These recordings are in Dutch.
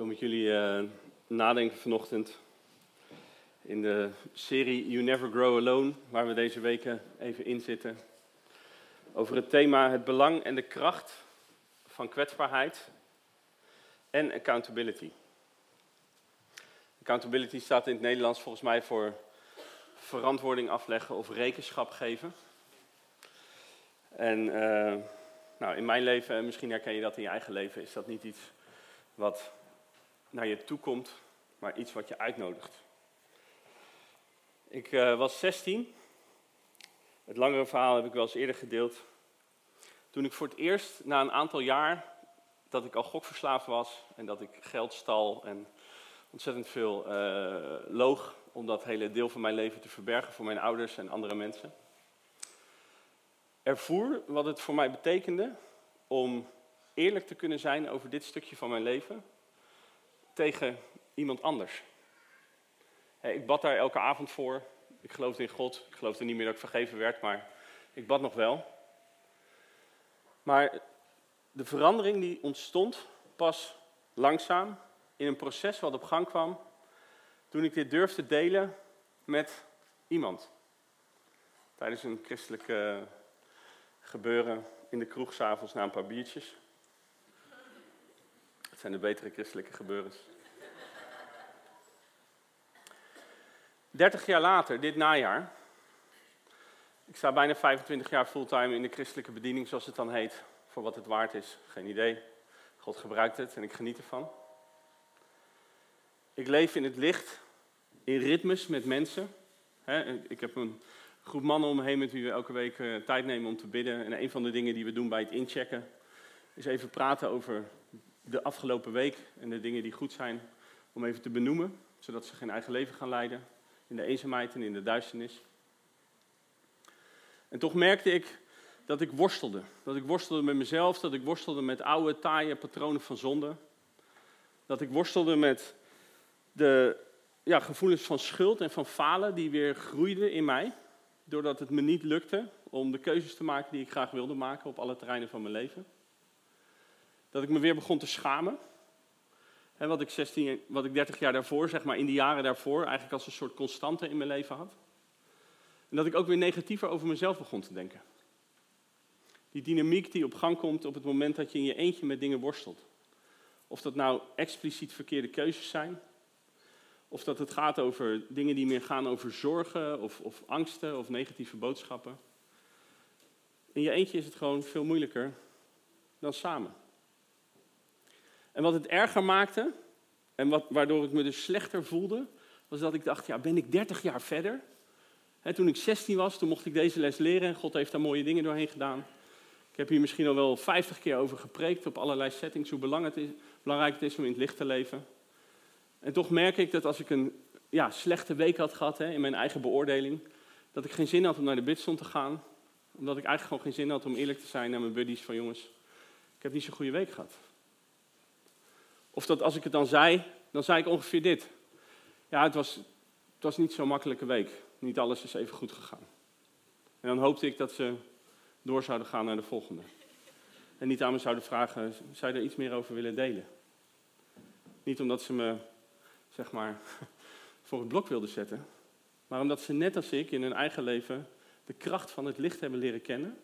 wil met jullie eh, nadenken vanochtend in de serie You Never Grow Alone, waar we deze weken even in zitten. Over het thema het belang en de kracht van kwetsbaarheid en accountability. Accountability staat in het Nederlands volgens mij voor verantwoording afleggen of rekenschap geven. En eh, nou, in mijn leven, en misschien herken je dat in je eigen leven, is dat niet iets wat naar je toe komt, maar iets wat je uitnodigt. Ik uh, was 16. Het langere verhaal heb ik wel eens eerder gedeeld. Toen ik voor het eerst, na een aantal jaar dat ik al gokverslaafd was en dat ik geld stal en ontzettend veel uh, loog om dat hele deel van mijn leven te verbergen voor mijn ouders en andere mensen, ervoer wat het voor mij betekende om eerlijk te kunnen zijn over dit stukje van mijn leven tegen iemand anders. Ik bad daar elke avond voor. Ik geloofde in God. Ik geloofde niet meer dat ik vergeven werd, maar ik bad nog wel. Maar de verandering die ontstond pas langzaam in een proces wat op gang kwam toen ik dit durfde delen met iemand. Tijdens een christelijke gebeuren in de kroeg s'avonds na een paar biertjes. Zijn de betere christelijke gebeurens. 30 jaar later, dit najaar. Ik sta bijna 25 jaar fulltime in de christelijke bediening, zoals het dan heet. Voor wat het waard is, geen idee. God gebruikt het en ik geniet ervan. Ik leef in het licht, in ritmes met mensen. ik heb een groep mannen om me heen met wie we elke week eh, tijd nemen om te bidden. En een van de dingen die we doen bij het inchecken is even praten over de afgelopen week en de dingen die goed zijn. Om even te benoemen, zodat ze geen eigen leven gaan leiden in de eenzaamheid en in de duisternis. En toch merkte ik dat ik worstelde. Dat ik worstelde met mezelf, dat ik worstelde met oude, taaie patronen van zonde. Dat ik worstelde met de ja, gevoelens van schuld en van falen die weer groeiden in mij. Doordat het me niet lukte om de keuzes te maken die ik graag wilde maken op alle terreinen van mijn leven. Dat ik me weer begon te schamen He, wat, ik 16, wat ik 30 jaar daarvoor, zeg maar in die jaren daarvoor, eigenlijk als een soort constante in mijn leven had. En dat ik ook weer negatiever over mezelf begon te denken. Die dynamiek die op gang komt op het moment dat je in je eentje met dingen worstelt. Of dat nou expliciet verkeerde keuzes zijn. Of dat het gaat over dingen die meer gaan over zorgen of, of angsten of negatieve boodschappen. In je eentje is het gewoon veel moeilijker dan samen. En wat het erger maakte, en wat, waardoor ik me dus slechter voelde, was dat ik dacht, ja, ben ik 30 jaar verder? toen ik 16 was, toen mocht ik deze les leren en God heeft daar mooie dingen doorheen gedaan. Ik heb hier misschien al wel 50 keer over gepreekt op allerlei settings, hoe belangrijk het is, belangrijk het is om in het licht te leven. En toch merk ik dat als ik een ja, slechte week had gehad in mijn eigen beoordeling, dat ik geen zin had om naar de bidstond te gaan. Omdat ik eigenlijk gewoon geen zin had om eerlijk te zijn naar mijn buddies van jongens, ik heb niet zo'n goede week gehad. Of dat als ik het dan zei, dan zei ik ongeveer dit. Ja, het was, het was niet zo'n makkelijke week. Niet alles is even goed gegaan. En dan hoopte ik dat ze door zouden gaan naar de volgende. En niet aan me zouden vragen, zou je er iets meer over willen delen? Niet omdat ze me, zeg maar, voor het blok wilden zetten. Maar omdat ze net als ik in hun eigen leven de kracht van het licht hebben leren kennen.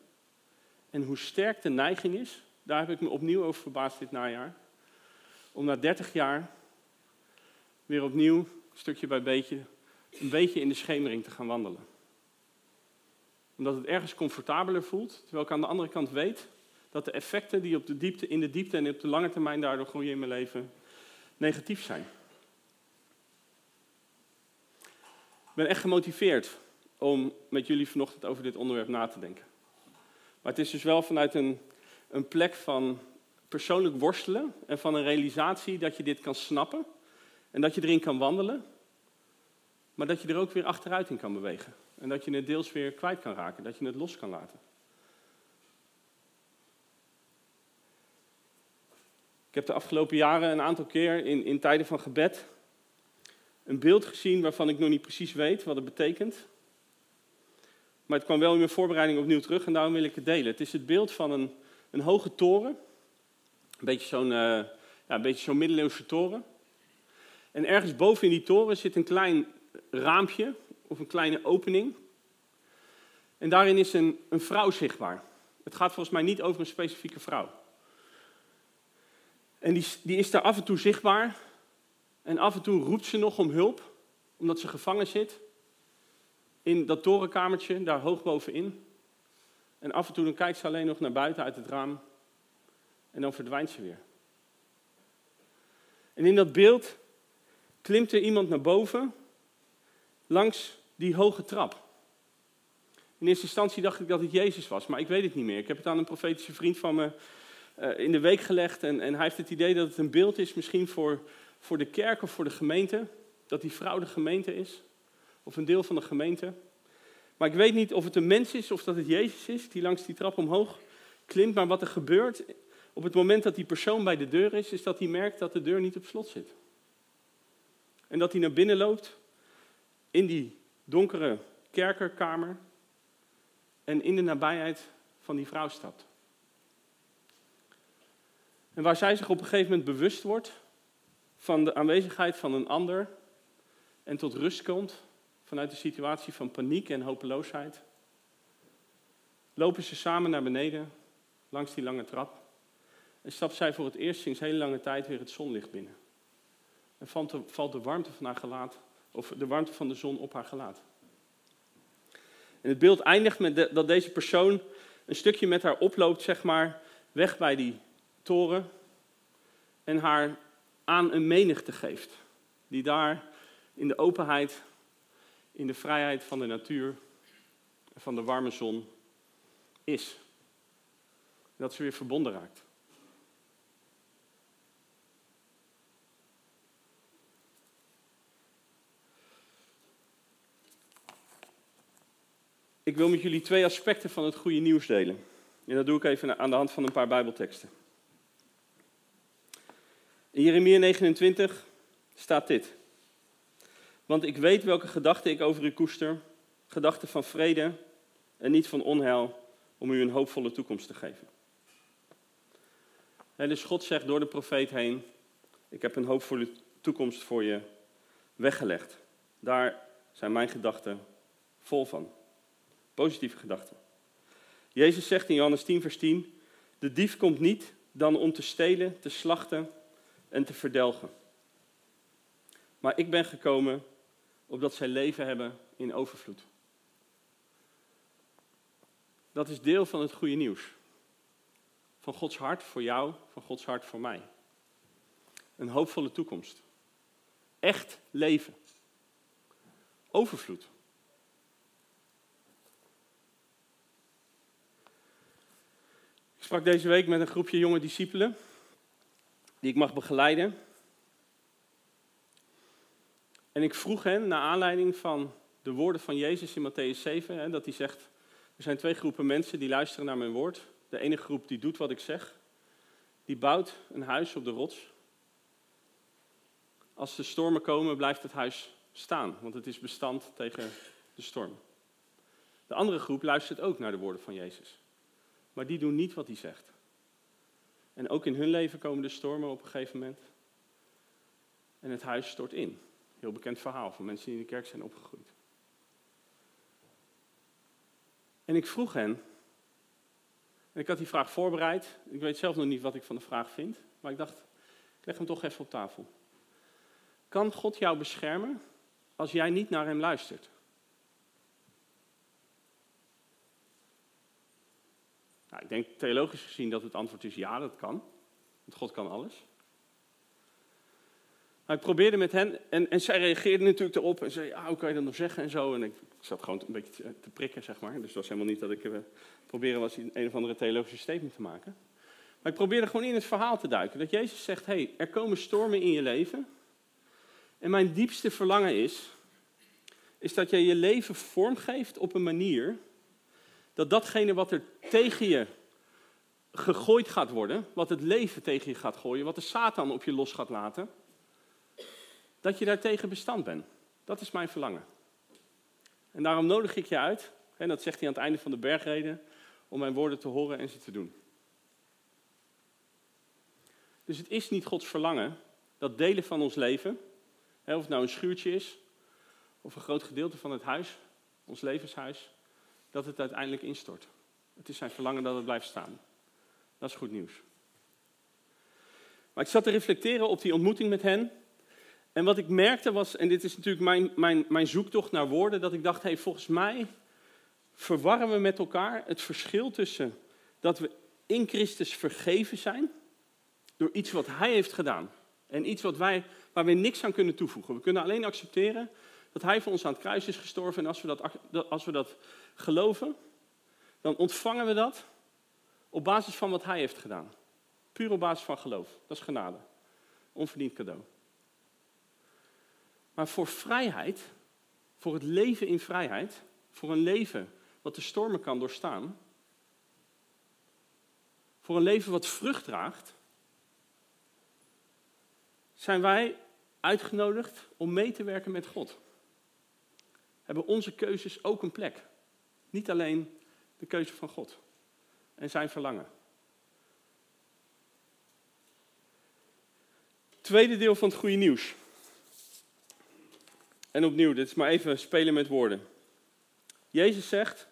En hoe sterk de neiging is, daar heb ik me opnieuw over verbaasd dit najaar om na 30 jaar weer opnieuw, stukje bij beetje, een beetje in de schemering te gaan wandelen. Omdat het ergens comfortabeler voelt, terwijl ik aan de andere kant weet dat de effecten die op de diepte, in de diepte en op de lange termijn daardoor groeien in mijn leven negatief zijn. Ik ben echt gemotiveerd om met jullie vanochtend over dit onderwerp na te denken. Maar het is dus wel vanuit een, een plek van persoonlijk worstelen en van een realisatie dat je dit kan snappen en dat je erin kan wandelen, maar dat je er ook weer achteruit in kan bewegen. En dat je het deels weer kwijt kan raken, dat je het los kan laten. Ik heb de afgelopen jaren een aantal keer in, in tijden van gebed een beeld gezien waarvan ik nog niet precies weet wat het betekent. Maar het kwam wel in mijn voorbereiding opnieuw terug en daarom wil ik het delen. Het is het beeld van een, een hoge toren een beetje zo'n uh, ja, een beetje middeleeuwse toren. En ergens boven in die toren zit een klein raampje of een kleine opening. En daarin is een, een vrouw zichtbaar. Het gaat volgens mij niet over een specifieke vrouw. En die, die is daar af en toe zichtbaar. En af en toe roept ze nog om hulp, omdat ze gevangen zit. In dat torenkamertje, daar hoog bovenin. En af en toe dan kijkt ze alleen nog naar buiten uit het raam. En dan verdwijnt ze weer. En in dat beeld klimt er iemand naar boven langs die hoge trap. In eerste instantie dacht ik dat het Jezus was, maar ik weet het niet meer. Ik heb het aan een profetische vriend van me uh, in de week gelegd en, en hij heeft het idee dat het een beeld is misschien voor, voor de kerk of voor de gemeente. Dat die vrouw de gemeente is, of een deel van de gemeente. Maar ik weet niet of het een mens is of dat het Jezus is die langs die trap omhoog klimt. Maar wat er gebeurt op het moment dat die persoon bij de deur is, is dat hij merkt dat de deur niet op slot zit. En dat hij naar binnen loopt in die donkere kerkerkamer en in de nabijheid van die vrouw stapt. En waar zij zich op een gegeven moment bewust wordt van de aanwezigheid van een ander en tot rust komt vanuit de situatie van paniek en hopeloosheid, lopen ze samen naar beneden langs die lange trap en stapt zij voor het eerst sinds hele lange tijd weer het zonlicht binnen. En valt de, valt de warmte van haar gelaat, of de warmte van de zon op haar gelaat. En het beeld eindigt met dat deze persoon een stukje met haar oploopt, zeg maar, weg bij die toren. En haar aan een menigte geeft. Die daar in de openheid, in de vrijheid van de natuur en van de warme zon is. dat ze weer verbonden raakt. Ik wil met jullie twee aspecten van het goede nieuws delen. En dat doe ik even aan de hand van een paar Bijbelteksten. In Jeremia 29 staat dit. Want ik weet welke gedachten ik over u koester, gedachten van vrede en niet van onheil, om u een hoopvolle toekomst te geven. En dus God zegt door de profeet heen, ik heb een hoopvolle toekomst voor je weggelegd. Daar zijn mijn gedachten vol van. Positieve gedachten. Jezus zegt in Johannes 10, vers 10: De dief komt niet dan om te stelen, te slachten en te verdelgen. Maar ik ben gekomen opdat zij leven hebben in overvloed. Dat is deel van het goede nieuws. Van Gods hart voor jou, van Gods hart voor mij. Een hoopvolle toekomst. Echt leven. Overvloed. Sprak deze week met een groepje jonge discipelen die ik mag begeleiden. En ik vroeg hen, naar aanleiding van de woorden van Jezus in Matthäus 7, hè, dat hij zegt, er zijn twee groepen mensen die luisteren naar mijn woord. De ene groep die doet wat ik zeg, die bouwt een huis op de rots. Als de stormen komen, blijft het huis staan, want het is bestand tegen de storm. De andere groep luistert ook naar de woorden van Jezus maar die doen niet wat hij zegt. En ook in hun leven komen de stormen op een gegeven moment. En het huis stort in. Heel bekend verhaal van mensen die in de kerk zijn opgegroeid. En ik vroeg hen, en ik had die vraag voorbereid. Ik weet zelf nog niet wat ik van de vraag vind, maar ik dacht, ik leg hem toch even op tafel. Kan God jou beschermen als jij niet naar hem luistert? Nou, ik denk theologisch gezien dat het antwoord is ja, dat kan. Want God kan alles. Maar ik probeerde met hen, en, en zij reageerden natuurlijk erop en zei, ah, hoe kan je dat nog zeggen en zo. En ik, zat gewoon een beetje te, prikken, zeg maar. Dus het was helemaal niet dat ik uh, proberen was een of andere theologische statement te maken. Maar ik probeerde gewoon in het verhaal te duiken. Dat Jezus zegt, hey, er komen stormen in je leven. En mijn diepste verlangen is, is dat jij je leven vormgeeft op een manier dat datgene wat er tegen je gegooid gaat worden, wat het leven tegen je gaat gooien, wat de Satan op je los gaat laten, dat je daartegen bestand bent. Dat is mijn verlangen. En daarom nodig ik je uit, en dat zegt hij aan het einde van de bergreden, om mijn woorden te horen en ze te doen. Dus het is niet Gods verlangen dat delen van ons leven, of het nou een schuurtje is, of een groot gedeelte van het huis, ons levenshuis, dat het uiteindelijk instort. Het is zijn verlangen dat het blijft staan. Dat is goed nieuws. Maar ik zat te reflecteren op die ontmoeting met hen. En wat ik merkte was, en dit is natuurlijk mijn, mijn, mijn zoektocht naar woorden, dat ik dacht, hey, volgens mij verwarren we met elkaar het verschil tussen dat we in Christus vergeven zijn door iets wat Hij heeft gedaan. En iets wat wij, waar we niks aan kunnen toevoegen. We kunnen alleen accepteren dat Hij voor ons aan het kruis is gestorven. En als we dat, als we dat geloven, dan ontvangen we dat op basis van wat Hij heeft gedaan. Puur op basis van geloof. Dat is genade. Onverdiend cadeau. Maar voor vrijheid, voor het leven in vrijheid, voor een leven wat de stormen kan doorstaan, voor een leven wat vrucht draagt, zijn wij uitgenodigd om mee te werken met God. Hebben onze keuzes ook een plek. Niet alleen de keuze van God en zijn verlangen. Tweede deel van het goede nieuws. En opnieuw, dit is maar even spelen met woorden. Jezus zegt: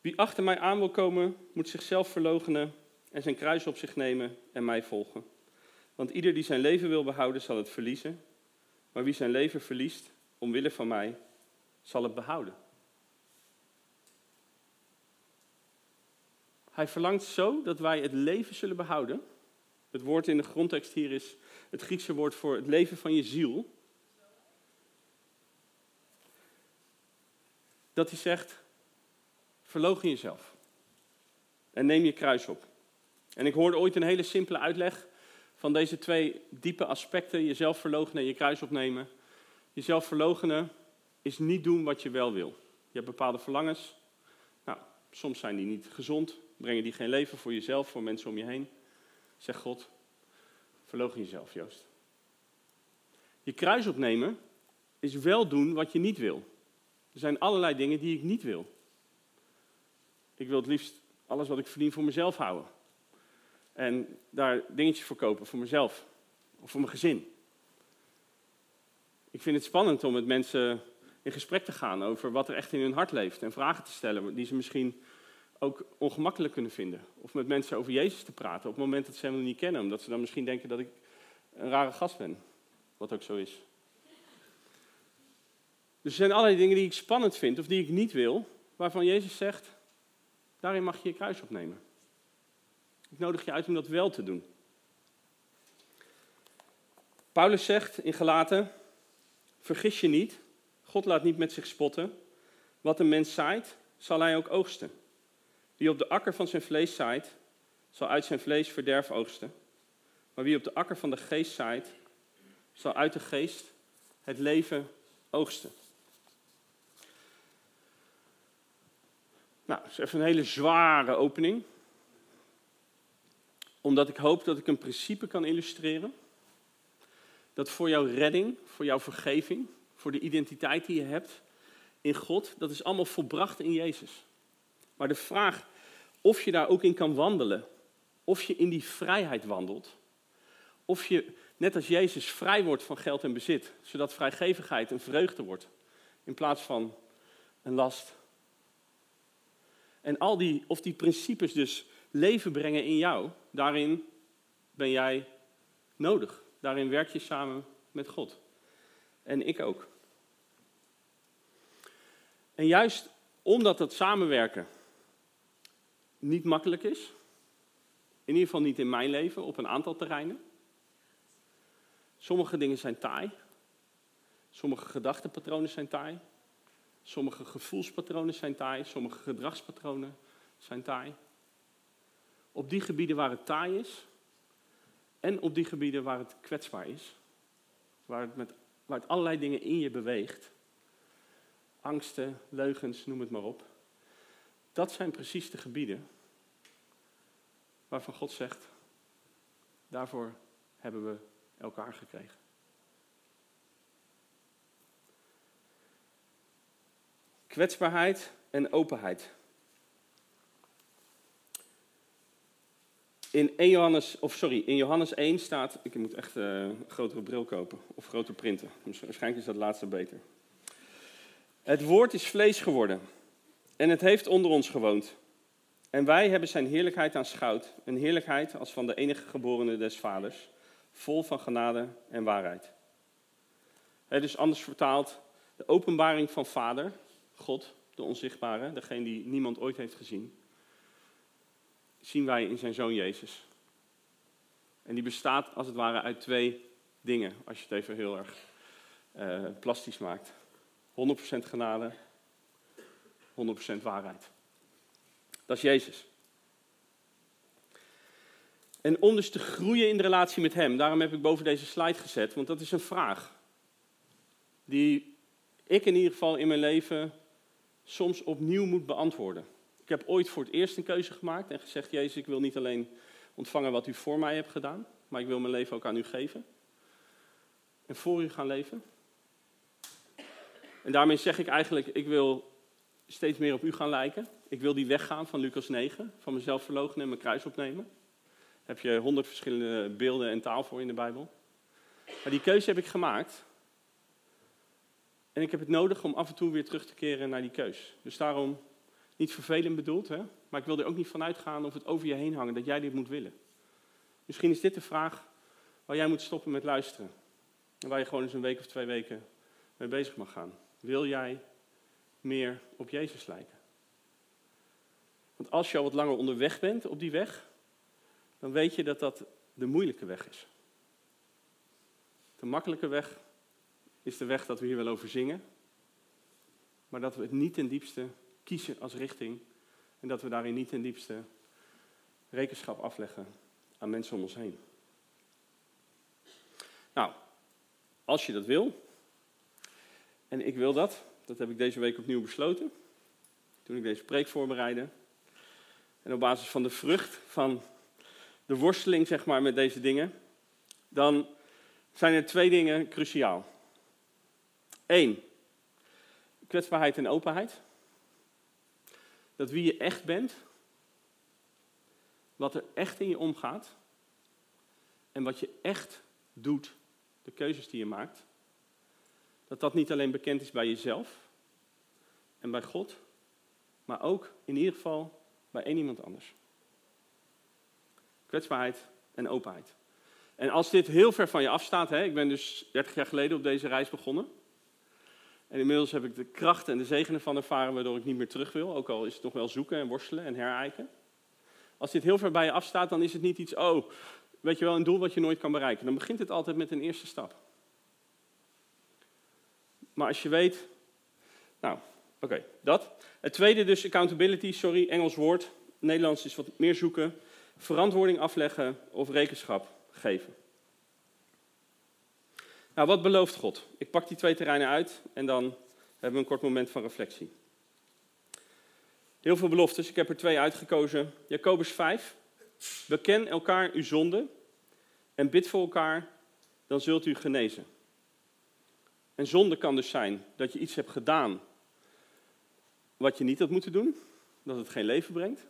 Wie achter mij aan wil komen, moet zichzelf verloochenen en zijn kruis op zich nemen en mij volgen. Want ieder die zijn leven wil behouden, zal het verliezen. Maar wie zijn leven verliest, omwille van mij, zal het behouden. Hij verlangt zo dat wij het leven zullen behouden. Het woord in de grondtekst hier is het Griekse woord voor het leven van je ziel. Dat hij zegt, verloochen jezelf. En neem je kruis op. En ik hoorde ooit een hele simpele uitleg van deze twee diepe aspecten. Jezelf verloochenen en je kruis opnemen. Jezelf verloochenen is niet doen wat je wel wil. Je hebt bepaalde verlangens. Nou, soms zijn die niet gezond. Brengen die geen leven voor jezelf, voor mensen om je heen. Zeg God, verloochen jezelf, Joost. Je kruis opnemen is wel doen wat je niet wil. Er zijn allerlei dingen die ik niet wil. Ik wil het liefst alles wat ik verdien voor mezelf houden. En daar dingetjes voor kopen voor mezelf of voor mijn gezin. Ik vind het spannend om met mensen in gesprek te gaan over wat er echt in hun hart leeft. En vragen te stellen die ze misschien ook ongemakkelijk kunnen vinden. Of met mensen over Jezus te praten op het moment dat ze hem niet kennen. Omdat ze dan misschien denken dat ik een rare gast ben. Wat ook zo is. Dus er zijn allerlei dingen die ik spannend vind of die ik niet wil. Waarvan Jezus zegt, daarin mag je je kruis opnemen. Ik nodig je uit om dat wel te doen. Paulus zegt in Galaten, vergis je niet, God laat niet met zich spotten. Wat een mens zaait, zal hij ook oogsten. Wie op de akker van zijn vlees zaait, zal uit zijn vlees verderf oogsten. Maar wie op de akker van de geest zaait, zal uit de geest het leven oogsten. Nou, dat is even een hele zware opening. Omdat ik hoop dat ik een principe kan illustreren. Dat voor jouw redding, voor jouw vergeving, voor de identiteit die je hebt in God, dat is allemaal volbracht in Jezus. Maar de vraag of je daar ook in kan wandelen, of je in die vrijheid wandelt, of je net als Jezus vrij wordt van geld en bezit, zodat vrijgevigheid een vreugde wordt in plaats van een last. En al die, of die principes dus leven brengen in jou, daarin ben jij nodig. Daarin werk je samen met God. En ik ook. En juist omdat dat samenwerken niet makkelijk is. In ieder geval niet in mijn leven, op een aantal terreinen. Sommige dingen zijn taai. Sommige gedachtenpatronen zijn taai. Sommige gevoelspatronen zijn taai. Sommige gedragspatronen zijn taai. Op die gebieden waar het taai is. En op die gebieden waar het kwetsbaar is. Waar het, met, waar het allerlei dingen in je beweegt. Angsten, leugens, noem het maar op dat zijn precies de gebieden waarvan God zegt, daarvoor hebben we elkaar gekregen. Kwetsbaarheid en openheid. In 1 Johannes, of sorry, in Johannes 1 staat, ik moet echt uh, een grotere bril kopen of groter printen. Waarschijnlijk is dat laatste beter. Het woord is vlees geworden en het heeft onder ons gewoond. En wij hebben zijn heerlijkheid aanschouwd, een heerlijkheid als van de enige geborene des vaders, vol van genade en waarheid. Het is anders vertaald, de openbaring van Vader, God, de onzichtbare, degene die niemand ooit heeft gezien, zien wij in zijn zoon Jezus. En die bestaat als het ware uit twee dingen, als je het even heel erg uh, plastisch maakt. 100% genade, 100% waarheid. Dat is Jezus. En om dus te groeien in de relatie met Hem, daarom heb ik boven deze slide gezet, want dat is een vraag die ik in ieder geval in mijn leven soms opnieuw moet beantwoorden. Ik heb ooit voor het eerst een keuze gemaakt en gezegd: Jezus, ik wil niet alleen ontvangen wat u voor mij hebt gedaan, maar ik wil mijn leven ook aan u geven. En voor u gaan leven. En daarmee zeg ik eigenlijk: ik wil steeds meer op u gaan lijken. Ik wil die weg gaan van Lucas 9, van mezelf verloochenen en mijn kruis opnemen. Daar heb je honderd verschillende beelden en taal voor in de Bijbel. Maar die keuze heb ik gemaakt. En ik heb het nodig om af en toe weer terug te keren naar die keus. Dus daarom niet vervelend bedoeld, hè? maar ik wil er ook niet van uitgaan of het over je heen hangen dat jij dit moet willen. Misschien is dit de vraag waar jij moet stoppen met luisteren. En waar je gewoon eens een week of twee weken mee bezig mag gaan. Wil jij meer op Jezus lijken? Want als je al wat langer onderweg bent op die weg, dan weet je dat dat de moeilijke weg is. De makkelijke weg is de weg dat we hier wel over zingen, maar dat we het niet ten diepste kiezen als richting en dat we daarin niet ten diepste rekenschap afleggen aan mensen om ons heen. Nou, als je dat wil, en ik wil dat, dat heb ik deze week opnieuw besloten, toen ik deze preek voorbereidde. En op basis van de vrucht van de worsteling zeg maar, met deze dingen, dan zijn er twee dingen cruciaal. Eén, kwetsbaarheid en openheid. Dat wie je echt bent, wat er echt in je omgaat en wat je echt doet, de keuzes die je maakt, dat dat niet alleen bekend is bij jezelf en bij God, maar ook in ieder geval bij één iemand anders. Kwetsbaarheid en openheid. En als dit heel ver van je afstaat, hè, ik ben dus 30 jaar geleden op deze reis begonnen. En inmiddels heb ik de krachten en de zegenen van ervaren waardoor ik niet meer terug wil. Ook al is het nog wel zoeken en worstelen en herijken. Als dit heel ver bij je afstaat, dan is het niet iets, oh, weet je wel, een doel wat je nooit kan bereiken. Dan begint het altijd met een eerste stap. Maar als je weet, nou, oké, dat. Het tweede dus, accountability, sorry, Engels woord. Nederlands is wat meer zoeken. Verantwoording afleggen of rekenschap geven. Nou, wat belooft God? Ik pak die twee terreinen uit en dan hebben we een kort moment van reflectie. Heel veel beloftes, ik heb er twee uitgekozen. Jacobus 5. Beken elkaar uw zonde en bid voor elkaar, dan zult u genezen. En zonde kan dus zijn dat je iets hebt gedaan wat je niet had moeten doen, dat het geen leven brengt.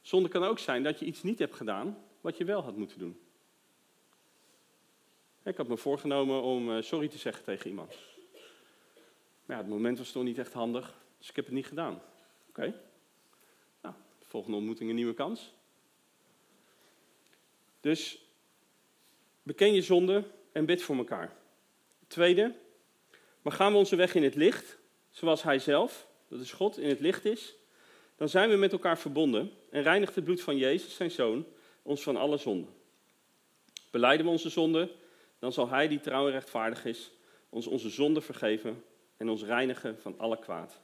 Zonde kan ook zijn dat je iets niet hebt gedaan wat je wel had moeten doen. Ik had me voorgenomen om eh, sorry te zeggen tegen iemand. Maar ja, het moment was toch niet echt handig, dus ik heb het niet gedaan. Oké. Nou, de volgende ontmoeting een nieuwe kans. Dus beken je zonde en bid voor elkaar. Tweede, maar gaan we onze weg in het licht, zoals Hij zelf, dat is God, in het licht is, dan zijn we met elkaar verbonden en reinigt het bloed van Jezus, zijn Zoon, ons van alle zonden. Beleiden we onze zonden, dan zal Hij die trouw en rechtvaardig is, ons onze zonden vergeven en ons reinigen van alle kwaad.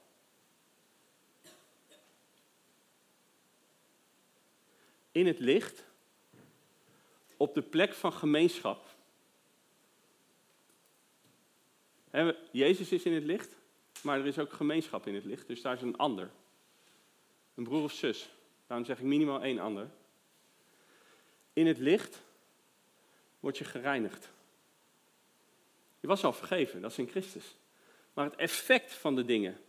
In het licht, op de plek van gemeenschap. Jezus is in het licht, maar er is ook gemeenschap in het licht, dus daar is een ander. Een broer of zus. Daarom zeg ik minimaal één ander. In het licht word je gereinigd. Je was al vergeven, dat is in Christus. Maar het effect van de dingen,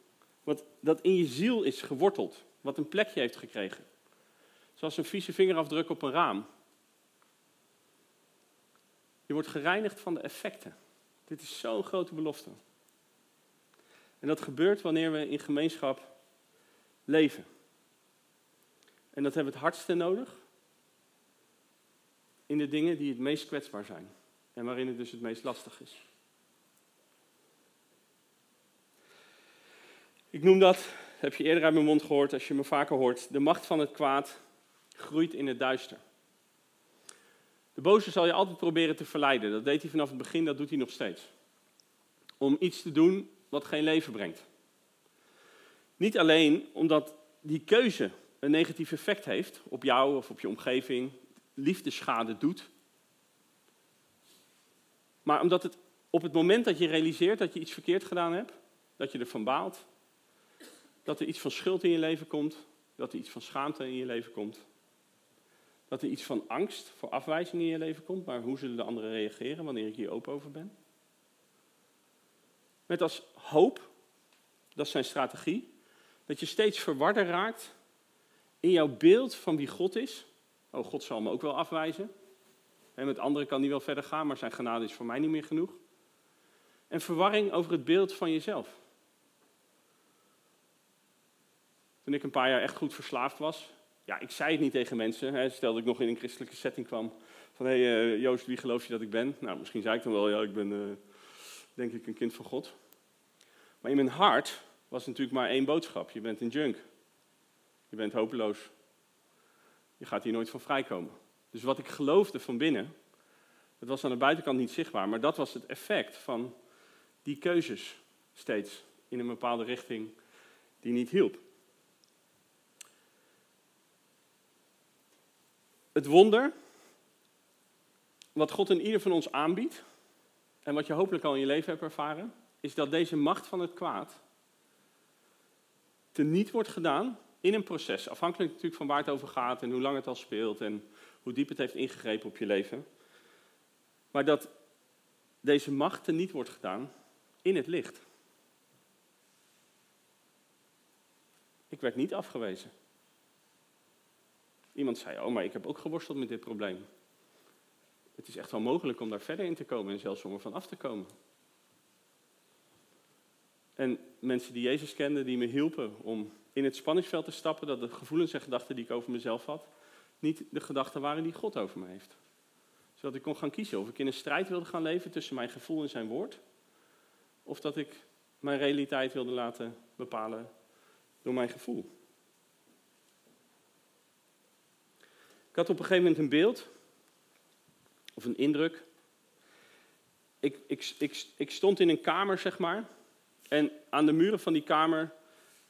wat dat in je ziel is geworteld, wat een plekje heeft gekregen, Zoals een vieze vingerafdruk op een raam. Je wordt gereinigd van de effecten. Dit is zo'n grote belofte. En dat gebeurt wanneer we in gemeenschap leven. En dat hebben we het hardste nodig in de dingen die het meest kwetsbaar zijn. En waarin het dus het meest lastig is. Ik noem dat, heb je eerder uit mijn mond gehoord, als je me vaker hoort, de macht van het kwaad groeit in het duister. De boze zal je altijd proberen te verleiden. Dat deed hij vanaf het begin, dat doet hij nog steeds. Om iets te doen wat geen leven brengt. Niet alleen omdat die keuze een negatief effect heeft op jou of op je omgeving, liefdeschade doet. Maar omdat het op het moment dat je realiseert dat je iets verkeerd gedaan hebt, dat je ervan baalt, dat er iets van schuld in je leven komt, dat er iets van schaamte in je leven komt, dat er iets van angst voor afwijzing in je leven komt, maar hoe zullen de anderen reageren wanneer ik hier open over ben? Met als hoop, dat is zijn strategie, dat je steeds verwarder raakt in jouw beeld van wie God is. Oh, God zal me ook wel afwijzen. En met anderen kan hij wel verder gaan, maar zijn genade is voor mij niet meer genoeg. En verwarring over het beeld van jezelf. Toen ik een paar jaar echt goed verslaafd was, ja, ik zei het niet tegen mensen. Hè, stel dat ik nog in een christelijke setting kwam. Van, hé hey, uh, Joost, wie geloof je dat ik ben? Nou, misschien zei ik dan wel, ja, ik ben uh, denk ik een kind van God. Maar in mijn hart was natuurlijk maar één boodschap. Je bent een junk. Je bent hopeloos. Je gaat hier nooit van vrijkomen. Dus wat ik geloofde van binnen, dat was aan de buitenkant niet zichtbaar, maar dat was het effect van die keuzes steeds in een bepaalde richting die niet hielp. Het wonder, wat God in ieder van ons aanbiedt, en wat je hopelijk al in je leven hebt ervaren, is dat deze macht van het kwaad teniet wordt gedaan in een proces. Afhankelijk natuurlijk van waar het over gaat en hoe lang het al speelt en hoe diep het heeft ingegrepen op je leven. Maar dat deze macht teniet wordt gedaan in het licht. Ik werd niet afgewezen. Iemand zei, oh, maar ik heb ook geworsteld met dit probleem. Het is echt wel mogelijk om daar verder in te komen en zelfs om er van af te komen. En mensen die Jezus kenden, die me hielpen om in het spanningsveld te stappen, dat de gevoelens en gedachten die ik over mezelf had, niet de gedachten waren die God over me heeft. Zodat ik kon gaan kiezen of ik in een strijd wilde gaan leven tussen mijn gevoel en zijn woord, of dat ik mijn realiteit wilde laten bepalen door mijn gevoel. Ik had op een gegeven moment een beeld, of een indruk. Ik, ik, ik, ik stond in een kamer, zeg maar, en aan de muren van die kamer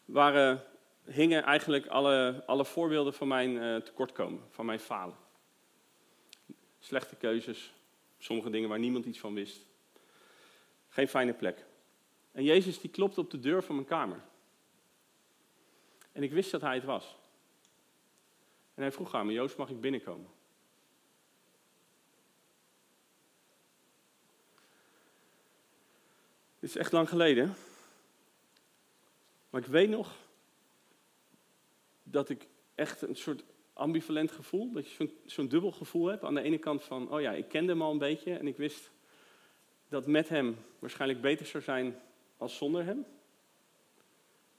waren, hingen eigenlijk alle, alle voorbeelden van mijn uh, tekortkomen, van mijn falen. Slechte keuzes, sommige dingen waar niemand iets van wist. Geen fijne plek. En Jezus die klopte op de deur van mijn kamer. En ik wist dat hij het was. En hij vroeg aan me, Joost, mag ik binnenkomen? Dit is echt lang geleden. Maar ik weet nog dat ik echt een soort ambivalent gevoel, dat je zo'n dubbel gevoel hebt. Aan de ene kant van, oh ja, ik kende hem al een beetje en ik wist dat met hem waarschijnlijk beter zou zijn als zonder hem.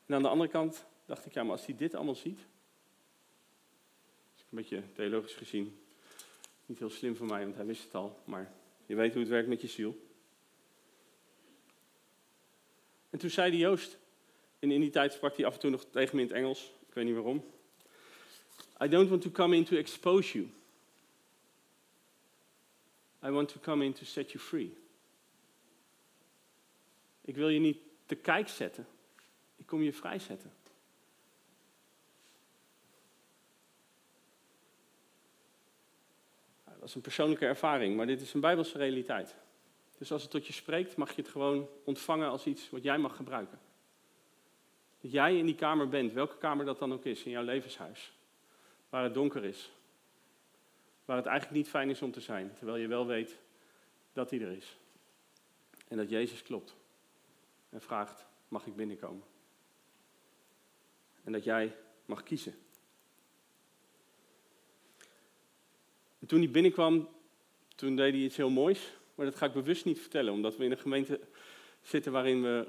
En aan de andere kant dacht ik, ja, maar als hij dit allemaal ziet, een beetje theologisch gezien niet heel slim van mij, want hij wist het al, maar je weet hoe het werkt met je ziel. En toen zei die Joost, en in die tijd sprak hij af en toe nog tegen me in het Engels, ik weet niet waarom. I don't want to come in to expose you. I want to come in to set you free. Ik wil je niet te kijk zetten. Ik kom je vrijzetten. Dat is een persoonlijke ervaring, maar dit is een bijbelse realiteit. Dus als het tot je spreekt, mag je het gewoon ontvangen als iets wat jij mag gebruiken. Dat jij in die kamer bent, welke kamer dat dan ook is, in jouw levenshuis. Waar het donker is. Waar het eigenlijk niet fijn is om te zijn, terwijl je wel weet dat hij er is. En dat Jezus klopt. En vraagt, mag ik binnenkomen? En dat jij mag kiezen. En toen hij binnenkwam, toen deed hij iets heel moois. Maar dat ga ik bewust niet vertellen, omdat we in een gemeente zitten waarin we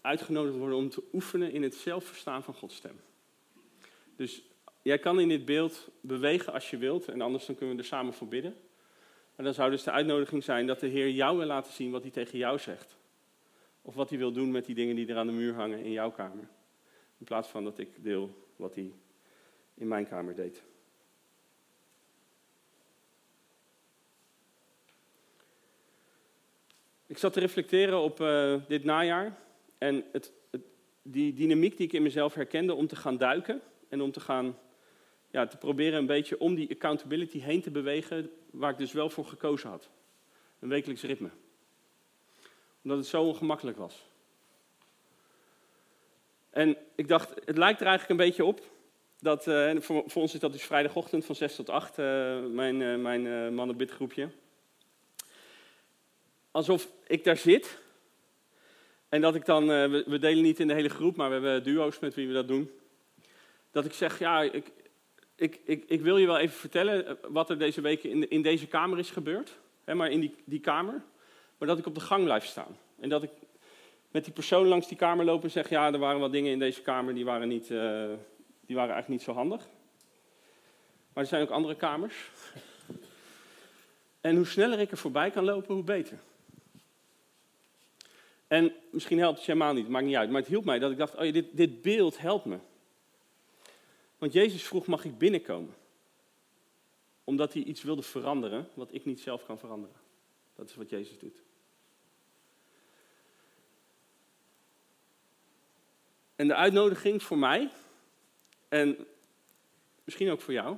uitgenodigd worden om te oefenen in het zelfverstaan van Gods stem. Dus jij kan in dit beeld bewegen als je wilt, en anders dan kunnen we er samen voor bidden. Maar dan zou dus de uitnodiging zijn dat de Heer jou wil laten zien wat hij tegen jou zegt. Of wat hij wil doen met die dingen die er aan de muur hangen in jouw kamer. In plaats van dat ik deel wat hij in mijn kamer deed. Ik zat te reflecteren op uh, dit najaar en het, die dynamiek die ik in mezelf herkende om te gaan duiken en om te gaan ja, te proberen een beetje om die accountability heen te bewegen, waar ik dus wel voor gekozen had. Een wekelijks ritme. Omdat het zo ongemakkelijk was. En ik dacht, het lijkt er eigenlijk een beetje op. Dat, voor, voor, ons is dat dus vrijdagochtend van 6 tot 8, uh, eh, mijn, uh, mijn mannenbidgroepje. Alsof ik daar zit. En dat ik dan, we, we, delen niet in de hele groep, maar we hebben duo's met wie we dat doen. Dat ik zeg, ja, ik, ik, ik, ik wil je wel even vertellen wat er deze week in, in deze kamer is gebeurd. Hè, maar in die, die kamer. Maar dat ik op de gang blijf staan. En dat ik met die persoon langs die kamer loop en zeg: Ja, er waren wat dingen in deze kamer die waren, niet, uh, die waren eigenlijk niet zo handig. Maar er zijn ook andere kamers. En hoe sneller ik er voorbij kan lopen, hoe beter. En misschien helpt het je helemaal niet, maakt niet uit. Maar het hielp mij dat ik dacht: Oh ja, dit, dit beeld helpt me. Want Jezus vroeg: Mag ik binnenkomen? Omdat hij iets wilde veranderen wat ik niet zelf kan veranderen. Dat is wat Jezus doet. En de uitnodiging voor mij, en misschien ook voor jou,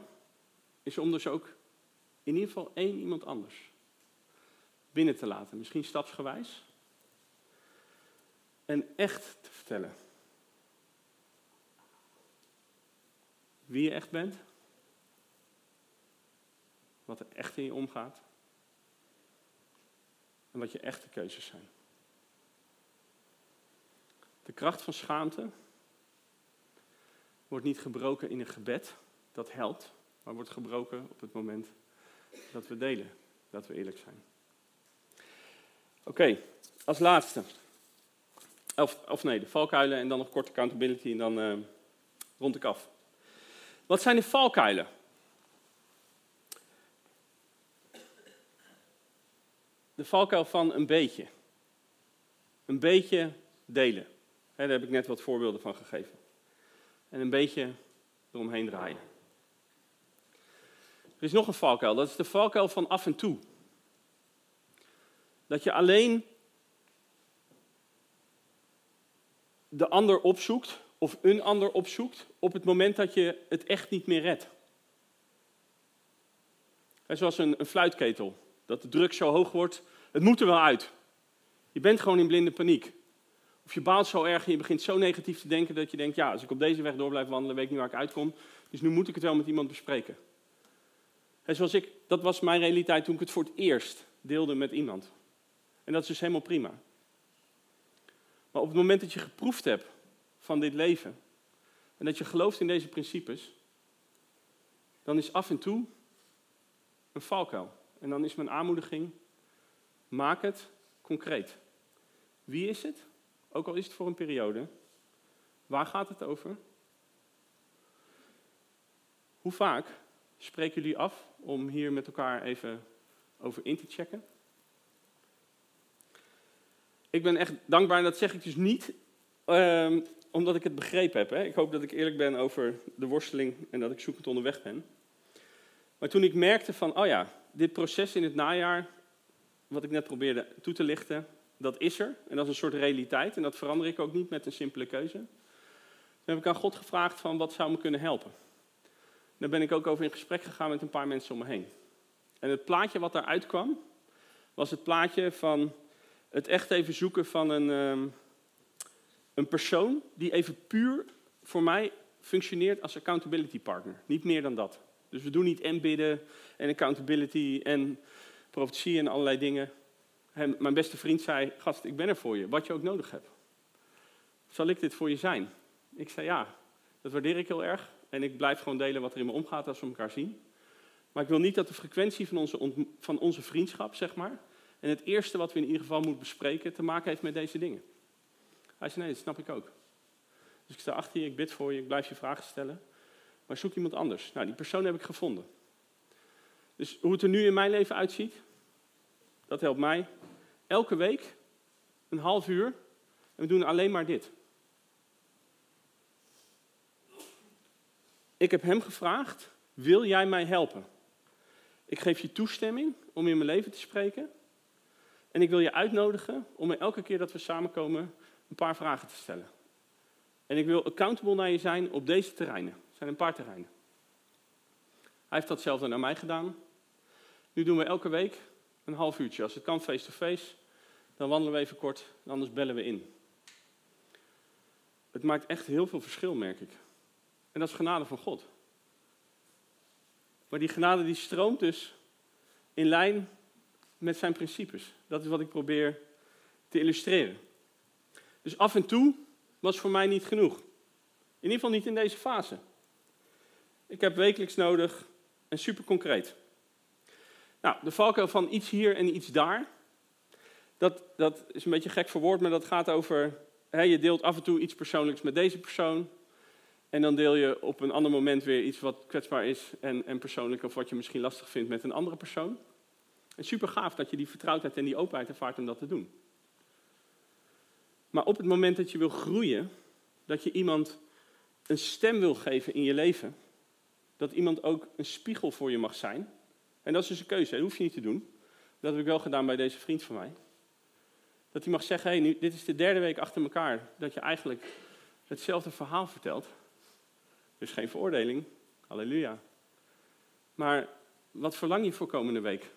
is om dus ook in ieder geval één iemand anders binnen te laten. Misschien stapsgewijs. En echt te vertellen. Wie je echt bent. Wat er echt in je omgaat. En wat je echte keuzes zijn. De kracht van schaamte wordt niet gebroken in een gebed, dat helpt, maar wordt gebroken op het moment dat we delen, dat we eerlijk zijn. Oké, als laatste. Of, of, nee, de valkuilen en dan nog kort accountability en dan uh, rond ik af. Wat zijn de valkuilen? De valkuil van een beetje. Een beetje delen daar heb ik net wat voorbeelden van gegeven. En een beetje eromheen draaien. Er is nog een valkuil, dat is de valkuil van af en toe. Dat je alleen de ander opzoekt, of een ander opzoekt, op het moment dat je het echt niet meer redt. zoals een, een fluitketel, dat de druk zo hoog wordt, het moet er wel uit. Je bent gewoon in blinde paniek. Of je baalt zo erg en je begint zo negatief te denken dat je denkt, ja, als ik op deze weg door blijf wandelen, weet ik niet waar ik uitkom. Dus nu moet ik het wel met iemand bespreken. En zoals ik, dat was mijn realiteit toen ik het voor het eerst deelde met iemand. En dat is dus helemaal prima. Maar op het moment dat je geproefd hebt van dit leven en dat je gelooft in deze principes, dan is af en toe een valkuil. En dan is mijn aanmoediging, maak het concreet. Wie is het? Ook al is het voor een periode. Waar gaat het over? Hoe vaak spreken jullie af om hier met elkaar even over in te checken? Ik ben echt dankbaar en dat zeg ik dus niet um, omdat ik het begrepen heb. Hè. Ik hoop dat ik eerlijk ben over de worsteling en dat ik zoekend onderweg ben. Maar toen ik merkte van, oh ja, dit proces in het najaar, wat ik net probeerde toe te lichten, dat is er en dat is een soort realiteit en dat verander ik ook niet met een simpele keuze. Toen heb ik aan God gevraagd van wat zou me kunnen helpen. Daar ben ik ook over in gesprek gegaan met een paar mensen om me heen. En het plaatje wat daaruit kwam, was het plaatje van het echt even zoeken van een, um, een persoon die even puur voor mij functioneert als accountability partner. Niet meer dan dat. Dus we doen niet en bidden en accountability en profetie en allerlei dingen mijn beste vriend zei, gast, ik ben er voor je, wat je ook nodig hebt. Zal ik dit voor je zijn? Ik zei ja, dat waardeer ik heel erg. En ik blijf gewoon delen wat er in me omgaat als we elkaar zien. Maar ik wil niet dat de frequentie van onze, van onze vriendschap, zeg maar, en het eerste wat we in ieder geval moeten bespreken, te maken heeft met deze dingen. Hij zei, nee, dat snap ik ook. Dus ik sta achter je, ik bid voor je, ik blijf je vragen stellen. Maar zoek iemand anders. Nou, die persoon heb ik gevonden. Dus hoe het er nu in mijn leven uitziet, dat helpt mij. Elke week een half uur en we doen alleen maar dit. Ik heb hem gevraagd, wil jij mij helpen? Ik geef je toestemming om in mijn leven te spreken. En ik wil je uitnodigen om me elke keer dat we samenkomen een paar vragen te stellen. En ik wil accountable naar je zijn op deze terreinen. Er zijn een paar terreinen. Hij heeft datzelfde naar mij gedaan. Nu doen we elke week een half uurtje. Als het kan face-to-face, dan wandelen we even kort, anders bellen we in. Het maakt echt heel veel verschil, merk ik. En dat is genade van God. Maar die genade die stroomt dus in lijn met zijn principes. Dat is wat ik probeer te illustreren. Dus af en toe was voor mij niet genoeg. In ieder geval niet in deze fase. Ik heb wekelijks nodig en super concreet. Nou, de valkuil van iets hier en iets daar, dat, dat is een beetje gek verwoord, maar dat gaat over, hè, je deelt af en toe iets persoonlijks met deze persoon, en dan deel je op een ander moment weer iets wat kwetsbaar is en, en persoonlijk, of wat je misschien lastig vindt met een andere persoon. En super gaaf dat je die vertrouwdheid en die openheid ervaart om dat te doen. Maar op het moment dat je wil groeien, dat je iemand een stem wil geven in je leven, dat iemand ook een spiegel voor je mag zijn. En dat is dus een keuze, dat hoef je niet te doen. Dat heb ik wel gedaan bij deze vriend van mij. Dat hij mag zeggen, hey, nu, dit is de derde week achter elkaar dat je eigenlijk hetzelfde verhaal vertelt. Dus geen veroordeling, halleluja. Maar wat verlang je voor komende week?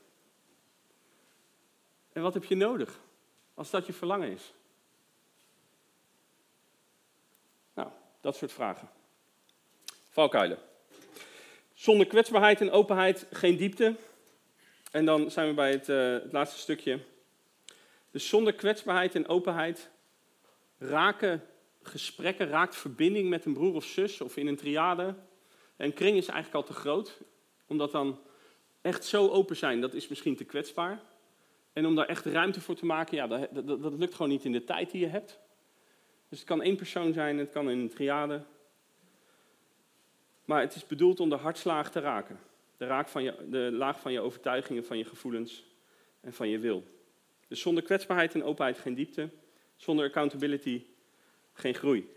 En wat heb je nodig als dat je verlangen is? Nou, dat soort vragen. Valkuilen. Zonder kwetsbaarheid en openheid geen diepte. En dan zijn we bij het, uh, het laatste stukje. Dus zonder kwetsbaarheid en openheid raken gesprekken, raakt verbinding met een broer of zus of in een triade. Een kring is eigenlijk al te groot, omdat dan echt zo open zijn, dat is misschien te kwetsbaar. En om daar echt ruimte voor te maken, ja, dat, dat, lukt gewoon niet in de tijd die je hebt. Dus het kan één persoon zijn, het kan in een triade. Maar het is bedoeld om de hartslaag te raken. De, raak van je, de laag van je overtuigingen, van je gevoelens en van je wil. Dus zonder kwetsbaarheid en openheid geen diepte. Zonder accountability geen groei.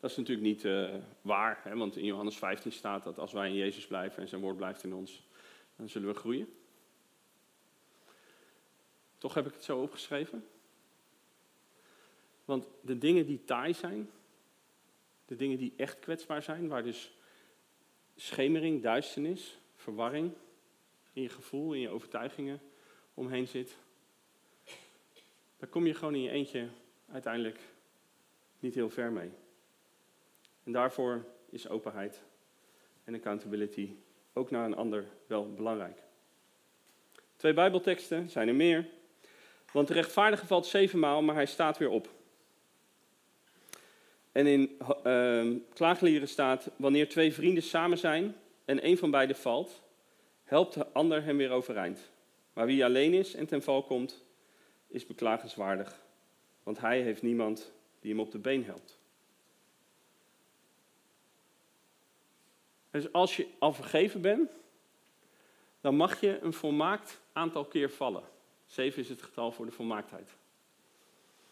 Dat is natuurlijk niet uh, waar, hè, want in Johannes 15 staat dat als wij in Jezus blijven en zijn woord blijft in ons, dan zullen we groeien. Toch heb ik het zo opgeschreven. Want de dingen die taai zijn, de dingen die echt kwetsbaar zijn, waar dus schemering, duisternis, verwarring in je gevoel, in je overtuigingen omheen zit, daar kom je gewoon in je eentje uiteindelijk niet heel ver mee. En daarvoor is openheid en accountability ook naar een ander wel belangrijk. Twee Bijbelteksten zijn er meer. Want de rechtvaardige valt zevenmaal, maar hij staat weer op. En in uh, klaaglieren staat: Wanneer twee vrienden samen zijn en een van beiden valt, helpt de ander hem weer overeind. Maar wie alleen is en ten val komt, is beklagenswaardig, want hij heeft niemand die hem op de been helpt. Dus als je al vergeven bent, dan mag je een volmaakt aantal keer vallen. Zeven is het getal voor de volmaaktheid.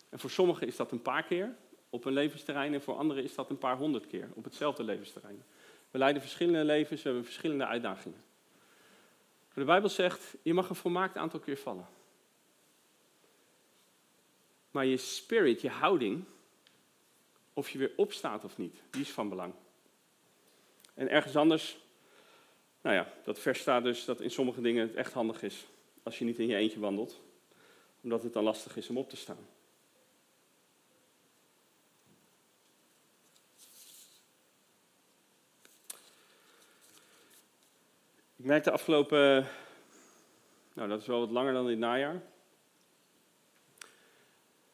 En voor sommigen is dat een paar keer op een levensterrein en voor anderen is dat een paar honderd keer op hetzelfde levensterrein. We leiden verschillende levens, we hebben verschillende uitdagingen. De Bijbel zegt, je mag een volmaakt aantal keer vallen. Maar je spirit, je houding, of je weer opstaat of niet, die is van belang. En ergens anders, nou ja, dat vers staat dus dat in sommige dingen het echt handig is als je niet in je eentje wandelt, omdat het dan lastig is om op te staan. Ik merkte afgelopen, nou dat is wel wat langer dan dit najaar,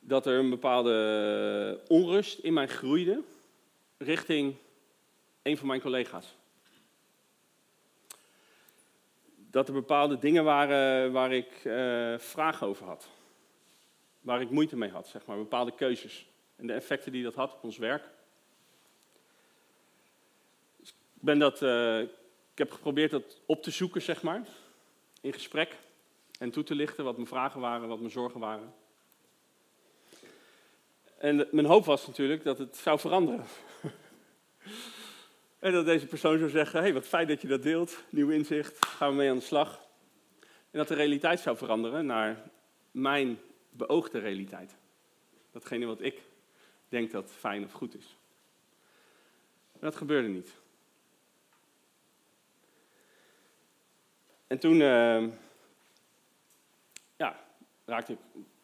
dat er een bepaalde onrust in mij groeide richting een van mijn collega's. dat er bepaalde dingen waren waar ik uh, vragen over had. Waar ik moeite mee had, zeg maar, bepaalde keuzes. En de effecten die dat had op ons werk. Ik, ben dat, uh, ik heb geprobeerd dat op te zoeken, zeg maar, in gesprek. En toe te lichten wat mijn vragen waren, wat mijn zorgen waren. En mijn hoop was natuurlijk dat het zou veranderen. en dat deze persoon zou zeggen: hey, wat fijn dat je dat deelt, nieuw inzicht, gaan we mee aan de slag. En dat de realiteit zou veranderen naar mijn beoogde realiteit. Datgene wat ik denk dat fijn of goed is. Dat gebeurde niet. En toen uh, ja, raakte ik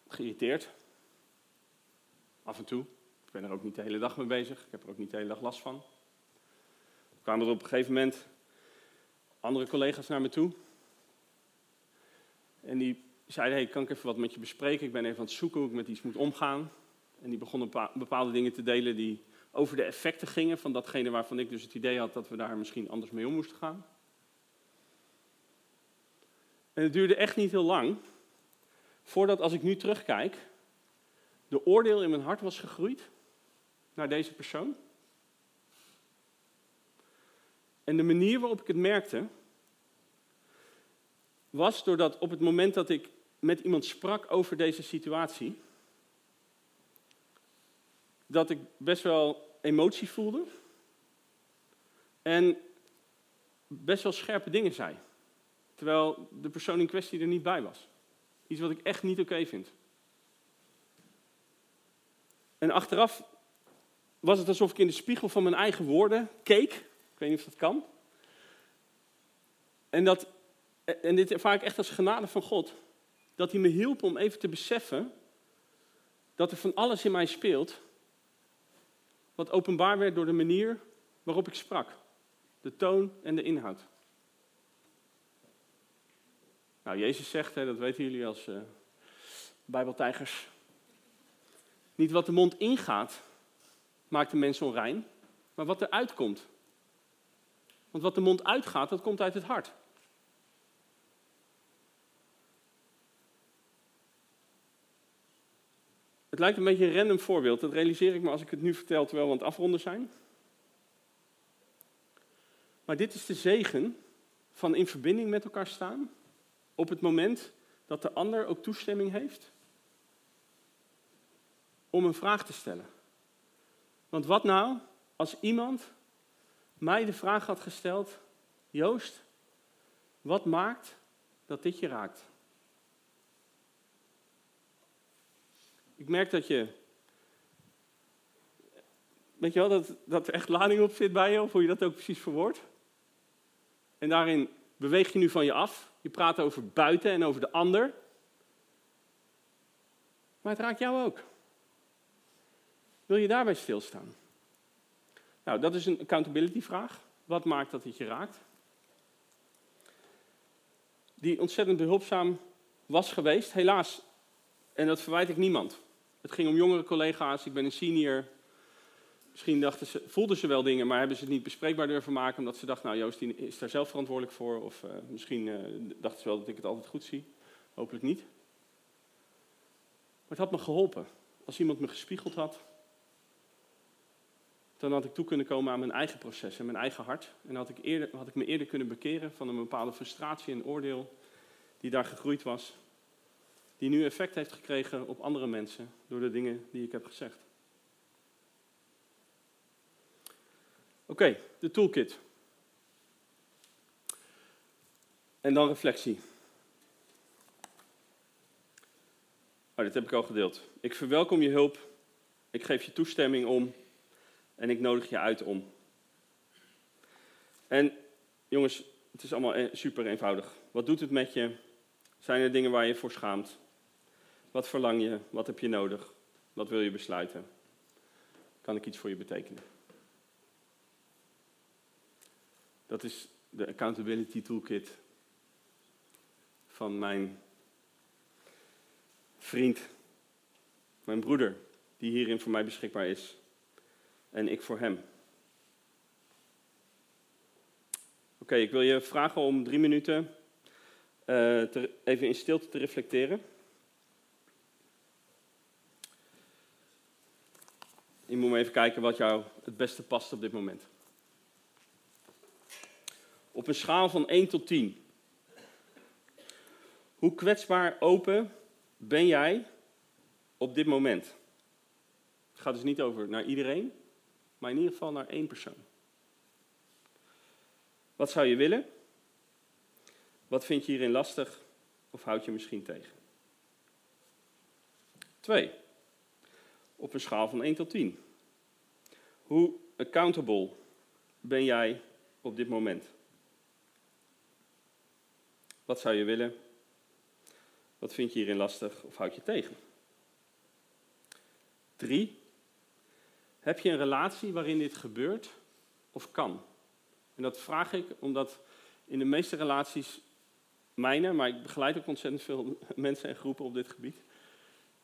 geïrriteerd. Af en toe. Ik ben er ook niet de hele dag mee bezig. Ik heb er ook niet de hele dag last van. Kwamen er op een gegeven moment andere collega's naar me toe. En die zeiden, hey, kan ik even wat met je bespreken? Ik ben even aan het zoeken hoe ik met iets moet omgaan. En die begonnen bepaalde dingen te delen die over de effecten gingen van datgene waarvan ik dus het idee had dat we daar misschien anders mee om moesten gaan. En het duurde echt niet heel lang voordat als ik nu terugkijk, de oordeel in mijn hart was gegroeid naar deze persoon. En de manier waarop ik het merkte, was doordat op het moment dat ik met iemand sprak over deze situatie, dat ik best wel emotie voelde en best wel scherpe dingen zei. Terwijl de persoon in kwestie er niet bij was. Iets wat ik echt niet oké vind. En achteraf was het alsof ik in de spiegel van mijn eigen woorden keek. Ik weet niet of dat kan. En, dat, en dit ervaar ik echt als genade van God. Dat hij me hielp om even te beseffen dat er van alles in mij speelt. Wat openbaar werd door de manier waarop ik sprak. De toon en de inhoud. Nou, Jezus zegt, hè, dat weten jullie als uh, Bijbeltijgers. Niet wat de mond ingaat, maakt de mens onrein, maar wat er uitkomt. Want wat de mond uitgaat, dat komt uit het hart. Het lijkt een beetje een random voorbeeld. Dat realiseer ik me als ik het nu vertel terwijl we aan het afronden zijn. Maar dit is de zegen van in verbinding met elkaar staan. Op het moment dat de ander ook toestemming heeft om een vraag te stellen. Want wat nou als iemand mij de vraag had gesteld: Joost, wat maakt dat dit je raakt? Ik merk dat je. Weet je wel, dat, dat er echt lading op zit bij je, of hoe je dat ook precies verwoordt. En daarin beweeg je nu van je af. Je praat over buiten en over de ander. Maar het raakt jou ook. Wil je daarbij stilstaan? Nou, dat is een accountability vraag. Wat maakt dat het je raakt? Die ontzettend behulpzaam was geweest, helaas. En dat verwijt ik niemand. Het ging om jongere collega's, ik ben een senior. Misschien dachten ze, voelden ze wel dingen, maar hebben ze het niet bespreekbaar durven maken, omdat ze dachten, nou Joost is daar zelf verantwoordelijk voor. Of uh, misschien uh, dachten ze wel dat ik het altijd goed zie. Hopelijk niet. Maar het had me geholpen. Als iemand me gespiegeld had, dan had ik toe kunnen komen aan mijn eigen proces en mijn eigen hart. En had ik, eerder, had ik me eerder kunnen bekeren van een bepaalde frustratie en oordeel die daar gegroeid was. Die nu effect heeft gekregen op andere mensen door de dingen die ik heb gezegd. Oké, de toolkit. En dan reflectie. Oh, dit heb ik al gedeeld. Ik verwelkom je hulp. Ik geef je toestemming om en ik nodig je uit om. En jongens, het is allemaal e- super eenvoudig. Wat doet het met je? Zijn er dingen waar je voor schaamt? Wat verlang je? Wat heb je nodig? Wat wil je besluiten? Kan ik iets voor je betekenen? Dat is de Accountability Toolkit van mijn vriend, mijn broeder, die hierin voor mij beschikbaar is en ik voor hem. Oké, ik wil je vragen om drie minuten te, even in stilte te reflecteren. Je moet even kijken wat jou het beste past op dit moment. Op een schaal van 1 tot 10. Hoe kwetsbaar open ben jij op dit moment? Het gaat dus niet over naar iedereen, maar in ieder geval naar één persoon. Wat zou je willen? Wat vind je hierin lastig of houd je misschien tegen? 2. Op een schaal van 1 tot 10. Hoe accountable ben jij op dit moment? Wat zou je willen? Wat vind je hierin lastig of houd je tegen? 3. Heb je een relatie waarin dit gebeurt of kan? En dat vraag ik omdat in de meeste relaties, mijne, maar ik begeleid ook ontzettend veel mensen en groepen op dit gebied,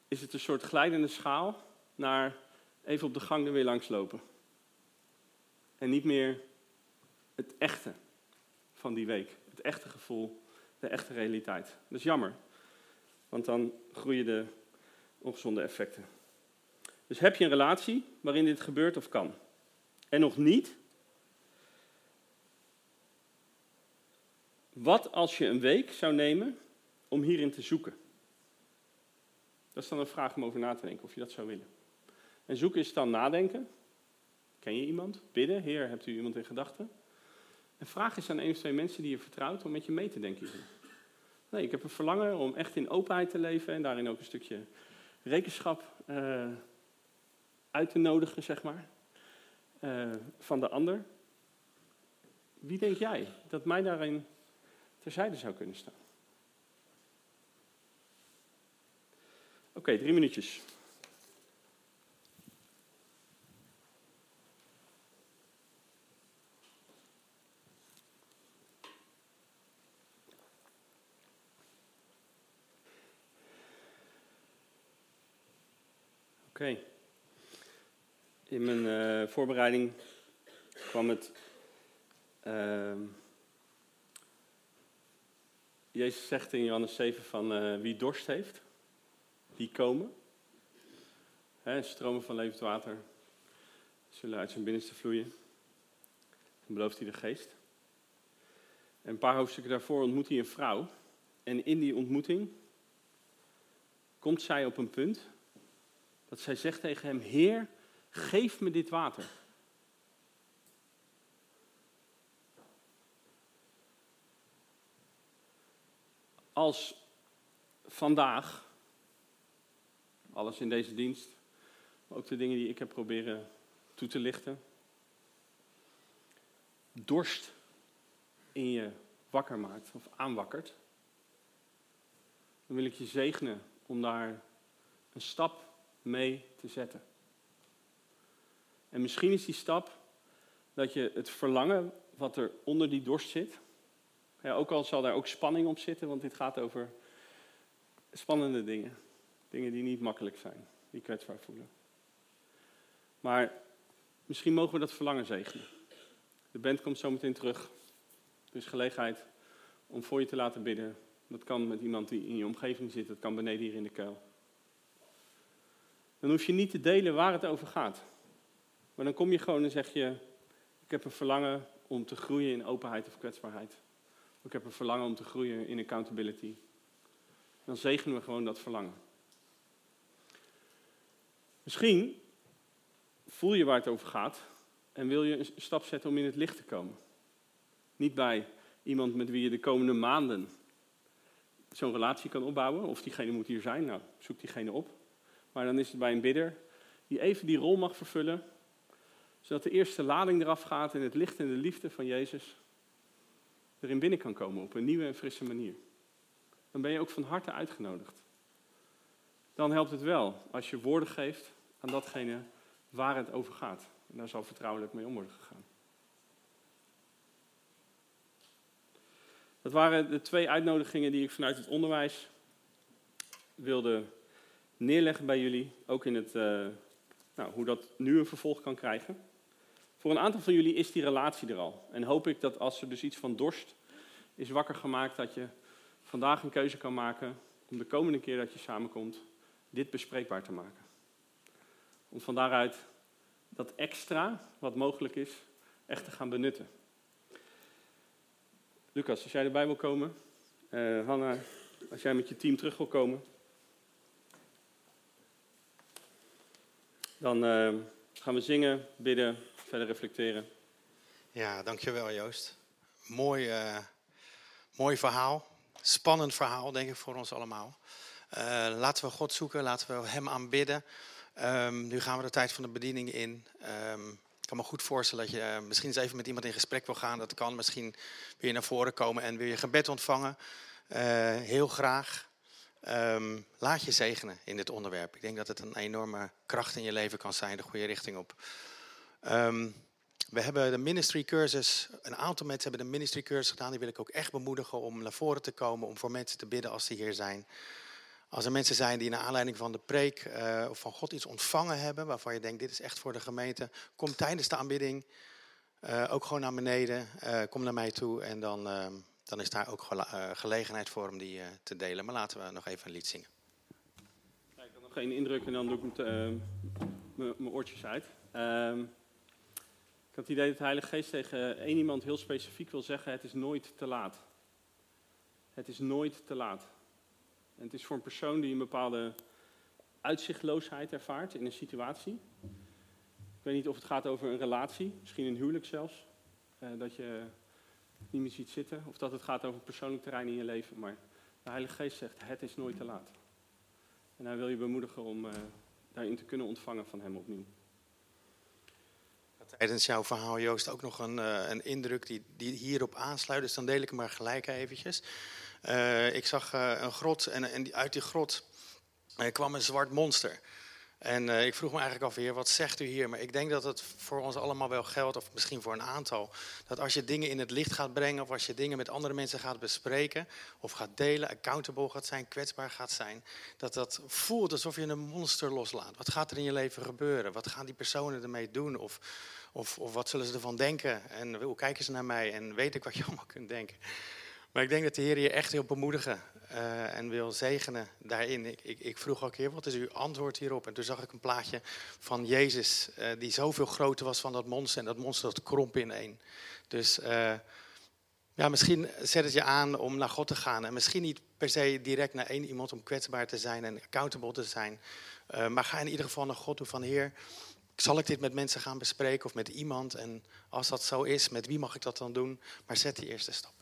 is het een soort glijdende schaal naar even op de gang er weer langs lopen. En niet meer het echte van die week, het echte gevoel, de echte realiteit. Dat is jammer, want dan groeien de ongezonde effecten. Dus heb je een relatie waarin dit gebeurt of kan? En nog niet? Wat als je een week zou nemen om hierin te zoeken? Dat is dan een vraag om over na te denken of je dat zou willen. En zoeken is dan nadenken. Ken je iemand? Bidden. Heer, hebt u iemand in gedachten? En vraag eens aan een of twee mensen die je vertrouwt om met je mee te denken. Nee, ik heb een verlangen om echt in openheid te leven en daarin ook een stukje rekenschap uh, uit te nodigen, zeg maar, uh, van de ander. Wie denk jij dat mij daarin terzijde zou kunnen staan? Oké, drie minuutjes. Oké. In mijn uh, voorbereiding kwam het. Uh, Jezus zegt in Johannes 7 van uh, wie dorst heeft, die komen. Hè, stromen van levend water zullen uit zijn binnenste vloeien. Dan belooft hij de geest. En een paar hoofdstukken daarvoor ontmoet hij een vrouw. En in die ontmoeting komt zij op een punt dat zij zegt tegen hem: Heer, geef me dit water. Als vandaag, alles in deze dienst, ook de dingen die ik heb proberen toe te lichten, dorst in je wakker maakt of aanwakkert, dan wil ik je zegenen om daar een stap mee te zetten. En misschien is die stap dat je het verlangen wat er onder die dorst zit, ja, ook al zal daar ook spanning op zitten, want dit gaat over spannende dingen. Dingen die niet makkelijk zijn, die kwetsbaar voelen. Maar misschien mogen we dat verlangen zegenen. De band komt zo meteen terug. Er is gelegenheid om voor je te laten bidden. Dat kan met iemand die in je omgeving zit, dat kan beneden hier in de kuil dan hoef je niet te delen waar het over gaat. Maar dan kom je gewoon en zeg je, ik heb een verlangen om te groeien in openheid of kwetsbaarheid. Ik heb een verlangen om te groeien in accountability. Dan zegenen we gewoon dat verlangen. Misschien voel je waar het over gaat en wil je een stap zetten om in het licht te komen. Niet bij iemand met wie je de komende maanden zo'n relatie kan opbouwen, of diegene moet hier zijn, nou zoek diegene op. Maar dan is het bij een bidder die even die rol mag vervullen, zodat de eerste lading eraf gaat en het licht en de liefde van Jezus erin binnen kan komen op een nieuwe en frisse manier. Dan ben je ook van harte uitgenodigd. Dan helpt het wel als je woorden geeft aan datgene waar het over gaat. En daar zal vertrouwelijk mee om worden gegaan. Dat waren de twee uitnodigingen die ik vanuit het onderwijs wilde neerleggen bij jullie, ook in het, uh, nou, hoe dat nu een vervolg kan krijgen. Voor een aantal van jullie is die relatie er al. En hoop ik dat als er dus iets van dorst is wakker gemaakt, dat je vandaag een keuze kan maken om de komende keer dat je samenkomt, dit bespreekbaar te maken. Om van daaruit dat extra, wat mogelijk is, echt te gaan benutten. Lucas, als jij erbij wil komen. Uh, Hanna, als jij met je team terug wil komen. Dan uh, gaan we zingen, bidden, verder reflecteren. Ja, dankjewel Joost. Mooi, uh, mooi verhaal. Spannend verhaal, denk ik, voor ons allemaal. Uh, laten we God zoeken, laten we Hem aanbidden. Um, nu gaan we de tijd van de bediening in. Um, ik kan me goed voorstellen dat je uh, misschien eens even met iemand in gesprek wil gaan. Dat kan misschien weer naar voren komen en weer je gebed ontvangen. Heel graag. Um, laat je zegenen in dit onderwerp. Ik denk dat het een enorme kracht in je leven kan zijn, de goede richting op. we hebben de ministry cursus, een aantal mensen hebben de ministry cursus gedaan. Die wil ik ook echt bemoedigen om naar voren te komen, om voor mensen te bidden als die hier zijn. Als er mensen zijn die naar aanleiding van de preek uh, of van God iets ontvangen hebben, waarvan je denkt, dit is echt voor de gemeente, kom tijdens de aanbidding uh, ook gewoon naar beneden, uh, kom naar mij toe en dan, dan is daar ook gelegenheid voor om die te delen. Maar laten we nog even een lied zingen. ik nog geen indruk en dan doe ik mijn oortjes uit. Ik had het idee dat de Heilige Geest tegen één iemand heel specifiek wil zeggen, het is nooit te laat. Het is nooit te laat. En het is voor een persoon die een bepaalde uitzichtloosheid ervaart in een situatie. Ik weet niet of het gaat over een relatie, misschien een huwelijk zelfs. Eh, dat je niet meer ziet zitten. Of dat het gaat over persoonlijk terrein in je leven. Maar de Heilige Geest zegt, het is nooit te laat. En hij wil je bemoedigen om uh, daarin te kunnen ontvangen van hem opnieuw. Tijdens jouw verhaal, Joost, ook nog een, uh, een indruk die, die hierop aansluit. Dus dan deel ik hem maar gelijk eventjes. Uh, ik zag uh, een grot en, en, uit die grot kwam een zwart monster. En ik vroeg me eigenlijk af, heer, wat zegt u hier? Maar ik denk dat het voor ons allemaal wel geldt, of misschien voor een aantal. Dat als je dingen in het licht gaat brengen, of als je dingen met andere mensen gaat bespreken, of gaat delen, accountable gaat zijn, kwetsbaar gaat zijn, dat dat voelt alsof je een monster loslaat. Wat gaat er in je leven gebeuren? Wat gaan die personen ermee doen? Of, of, of wat zullen ze ervan denken? En hoe kijken ze naar mij? En weet ik wat je allemaal kunt denken? Maar ik denk dat de Heer je echt wil bemoedigen uh, en wil zegenen daarin. Ik, ik, ik, vroeg ook, Heer, wat is uw antwoord hierop? En toen zag ik een plaatje van Jezus, uh, die zoveel groter was van dat monster. En dat monster dat kromp in één. Dus uh, ja, misschien zet het je aan om naar God te gaan. En misschien niet per se direct naar één iemand om kwetsbaar te zijn en accountable te zijn. maar ga in ieder geval naar God toe van, Heer, zal ik dit met mensen gaan bespreken of met iemand? En als dat zo is, met wie mag ik dat dan doen? Maar zet die eerste stap.